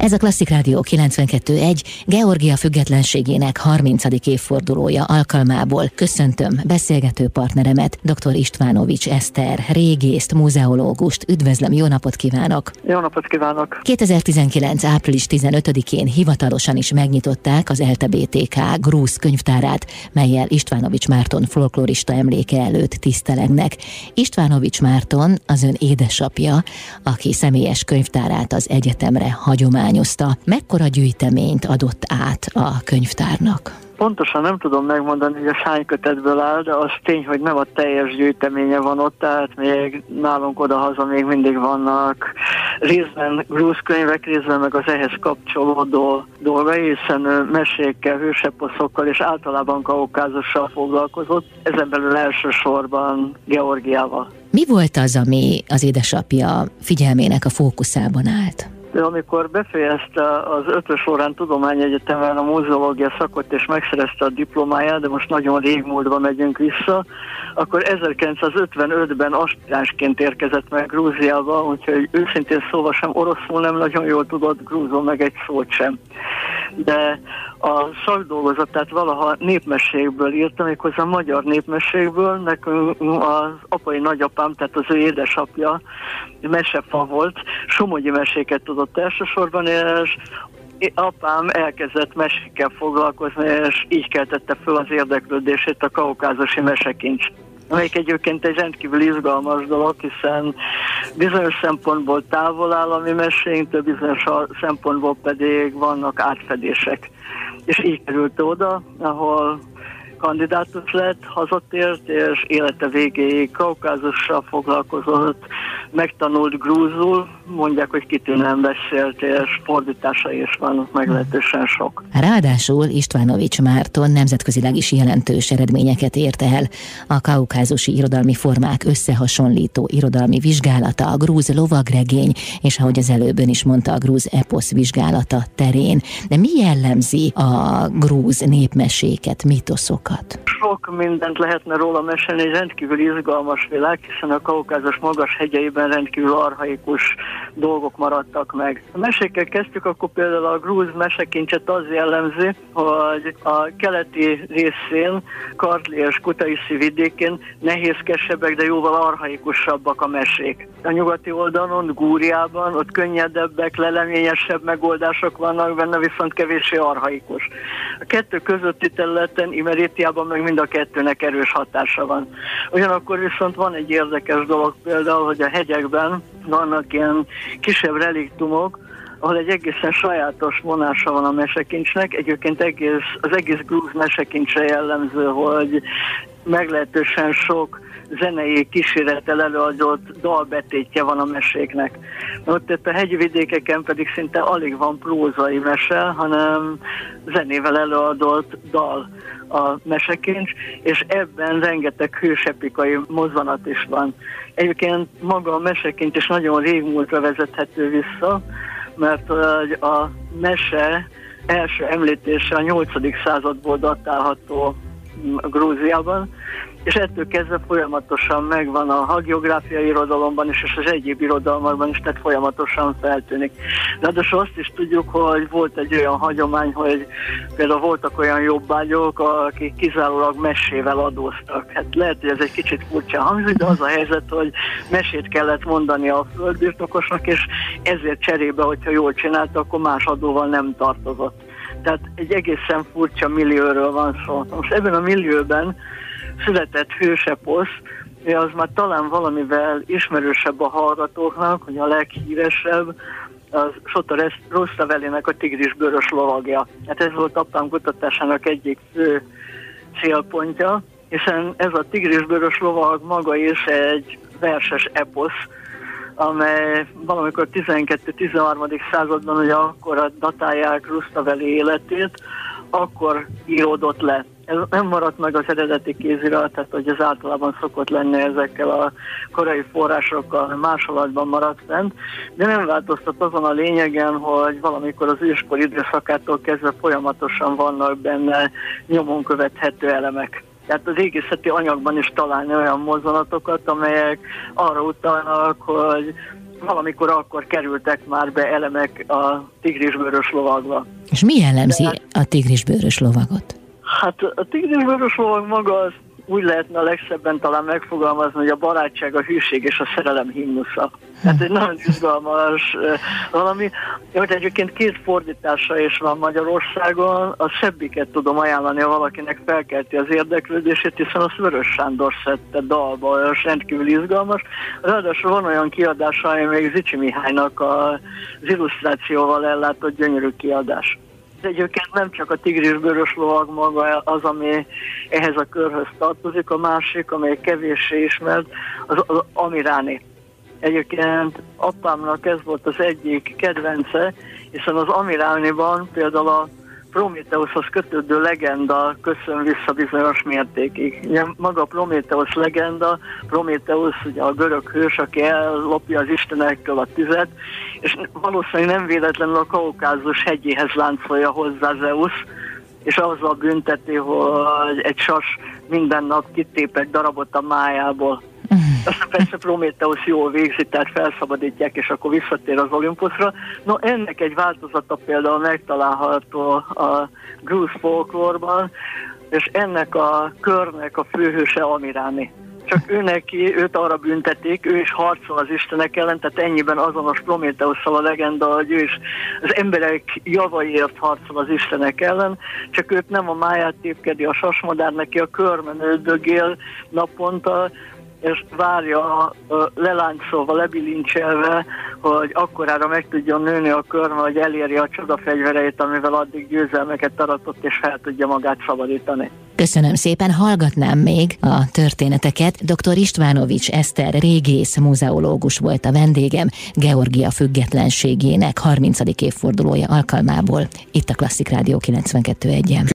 Ez a Klasszik Rádió 92.1 Georgia függetlenségének 30. évfordulója alkalmából köszöntöm beszélgető partneremet, dr. Istvánovics Eszter, régészt, muzeológust. Üdvözlöm, jó napot kívánok! Jó napot kívánok! 2019. április 15-én hivatalosan is megnyitották az LTBTK Grúz könyvtárát, melyel Istvánovics Márton folklorista emléke előtt tisztelegnek. Istvánovics Márton az ön édesapja, aki személyes könyvtárát az egyetemre hagyomány tanulmányozta. Mekkora gyűjteményt adott át a könyvtárnak? Pontosan nem tudom megmondani, hogy a hány kötetből áll, de az tény, hogy nem a teljes gyűjteménye van ott, tehát még nálunk odahaza még mindig vannak részben grúz könyvek, részben meg az ehhez kapcsolódó dolgai, hiszen mesékkel, hőseposzokkal és általában kaukázussal foglalkozott, ezen belül elsősorban Georgiával. Mi volt az, ami az édesapja figyelmének a fókuszában állt? De amikor befejezte az ötös órán tudományegyetemen a muzeológia szakot és megszerezte a diplomáját, de most nagyon rég múltba megyünk vissza, akkor 1955-ben aspiránsként érkezett meg Grúziába, úgyhogy őszintén szóval sem oroszul nem nagyon jól tudott grúzul meg egy szót sem. De a szakdolgozatát valaha népmességből írtam, méghozzá magyar népmességből. Nekünk az apai nagyapám, tehát az ő édesapja mesefa volt, somogyi meséket tudott elsősorban, és apám elkezdett mesékkel foglalkozni, és így keltette föl az érdeklődését a kaukázusi mesekincs amelyik egyébként egy rendkívül izgalmas dolog, hiszen bizonyos szempontból távol áll a mi bizonyos szempontból pedig vannak átfedések. És így került oda, ahol kandidátus lett, hazatért, és élete végéig kaukázussal foglalkozott, megtanult grúzul, mondják, hogy kitűnően beszélt, és fordítása is van meglehetősen sok. Ráadásul Istvánovics Márton nemzetközileg is jelentős eredményeket ért el. A kaukázusi irodalmi formák összehasonlító irodalmi vizsgálata, a grúz lovagregény, és ahogy az előbben is mondta, a grúz eposz vizsgálata terén. De mi jellemzi a grúz népmeséket, mitoszokat? Sok mindent lehetne róla mesélni, egy rendkívül izgalmas világ, hiszen a kaukázus magas hegyeiben rendkívül arhaikus dolgok maradtak meg. A mesékkel kezdtük, akkor például a grúz mesekincset az jellemzi, hogy a keleti részén, Kartli és Kutaiszi vidékén nehézkesebbek, de jóval arhaikusabbak a mesék. A nyugati oldalon, Gúriában, ott könnyedebbek, leleményesebb megoldások vannak benne, viszont kevésbé arhaikus. A kettő közötti területen, Imerétiában meg mind a kettőnek erős hatása van. Ugyanakkor viszont van egy érdekes dolog például, hogy a hegyekben vannak ilyen kisebb reliktumok, ahol egy egészen sajátos vonása van a mesekincsnek. Egyébként egész, az egész grúz mesekincsre jellemző, hogy meglehetősen sok zenei kísérettel előadott dalbetétje van a meséknek. Ott itt a hegyvidékeken pedig szinte alig van prózai mese, hanem zenével előadott dal a mesekincs, és ebben rengeteg hősepikai mozzanat is van. Egyébként maga a mesekincs is nagyon régmúltra vezethető vissza, mert a mese első említése a 8. századból datálható Grúziában, és ettől kezdve folyamatosan megvan a hagiográfiai irodalomban is, és az egyéb irodalmakban is, tehát folyamatosan feltűnik. Ráadásul azt is tudjuk, hogy volt egy olyan hagyomány, hogy például voltak olyan jobbágyok, akik kizárólag mesével adóztak. Hát lehet, hogy ez egy kicsit furcsa hangzik, de az a helyzet, hogy mesét kellett mondani a földbirtokosnak, és ezért cserébe, hogyha jól csinálta, akkor más adóval nem tartozott. Tehát egy egészen furcsa millióról van szó. Most ebben a millióben született hőseposz, az már talán valamivel ismerősebb a hallgatóknak, hogy a leghíresebb, az Sota Rosszavelének a tigrisbőrös lovagja. Hát ez volt apám kutatásának egyik fő célpontja, hiszen ez a tigrisbőrös lovag maga is egy verses eposz, amely valamikor 12-13. században, ugye akkor datálják Rustaveli életét, akkor íródott le. Ez nem maradt meg az eredeti kézirat, tehát hogy ez általában szokott lenni ezekkel a korai forrásokkal, másolatban maradt fent, de nem változtat azon a lényegen, hogy valamikor az őskor időszakától kezdve folyamatosan vannak benne nyomon követhető elemek. Tehát az égészeti anyagban is találni olyan mozzanatokat, amelyek arra utalnak, hogy valamikor akkor kerültek már be elemek a tigrisbőrös lovagba. És mi jellemzi a tigrisbőrös lovagot? Hát a tigrisbőrös lovag maga az úgy lehetne a legszebben talán megfogalmazni, hogy a barátság, a hűség és a szerelem himnusza. Hát egy nagyon izgalmas valami. Hogy egyébként két fordítása is van Magyarországon, a szebbiket tudom ajánlani, ha valakinek felkelti az érdeklődését, hiszen a Vörös Sándor szedte dalba, és rendkívül izgalmas. Ráadásul van olyan kiadás, ami még Zicsi Mihálynak az illusztrációval ellátott gyönyörű kiadás. Egyébként nem csak a tigrisbőrös lovag maga az, ami ehhez a körhöz tartozik, a másik, amely kevéssé ismert, az, az Amiráni. Egyébként apámnak ez volt az egyik kedvence, hiszen az Amirániban például a Prometheushoz kötődő legenda köszön vissza bizonyos mértékig. Ugye maga a Prometheus legenda, Prometheus ugye a görög hős, aki ellopja az istenektől a tüzet, és valószínűleg nem véletlenül a Kaukázus hegyéhez láncolja hozzá Zeus, és azzal bünteti, hogy egy sas minden nap kitép egy darabot a májából. Aztán persze Prometheus jól végzi, tehát felszabadítják, és akkor visszatér az Olympusra. No, ennek egy változata például megtalálható a Grúz folklórban, és ennek a körnek a főhőse Amiráni csak ő neki, őt arra büntetik, ő is harcol az Istenek ellen, tehát ennyiben azonos Prométeusszal a legenda, hogy ő is az emberek javaiért harcol az Istenek ellen, csak őt nem a máját tépkedi a sasmadár, neki a körmen dögél naponta, és várja leláncolva, lebilincselve, hogy akkorára meg tudjon nőni a körme, hogy elérje a csodafegyvereit, amivel addig győzelmeket aratott, és fel tudja magát szabadítani. Köszönöm szépen, hallgatnám még a történeteket. Dr. Istvánovics Eszter régész muzeológus volt a vendégem, Georgia függetlenségének 30. évfordulója alkalmából. Itt a Klasszik Rádió 92.1.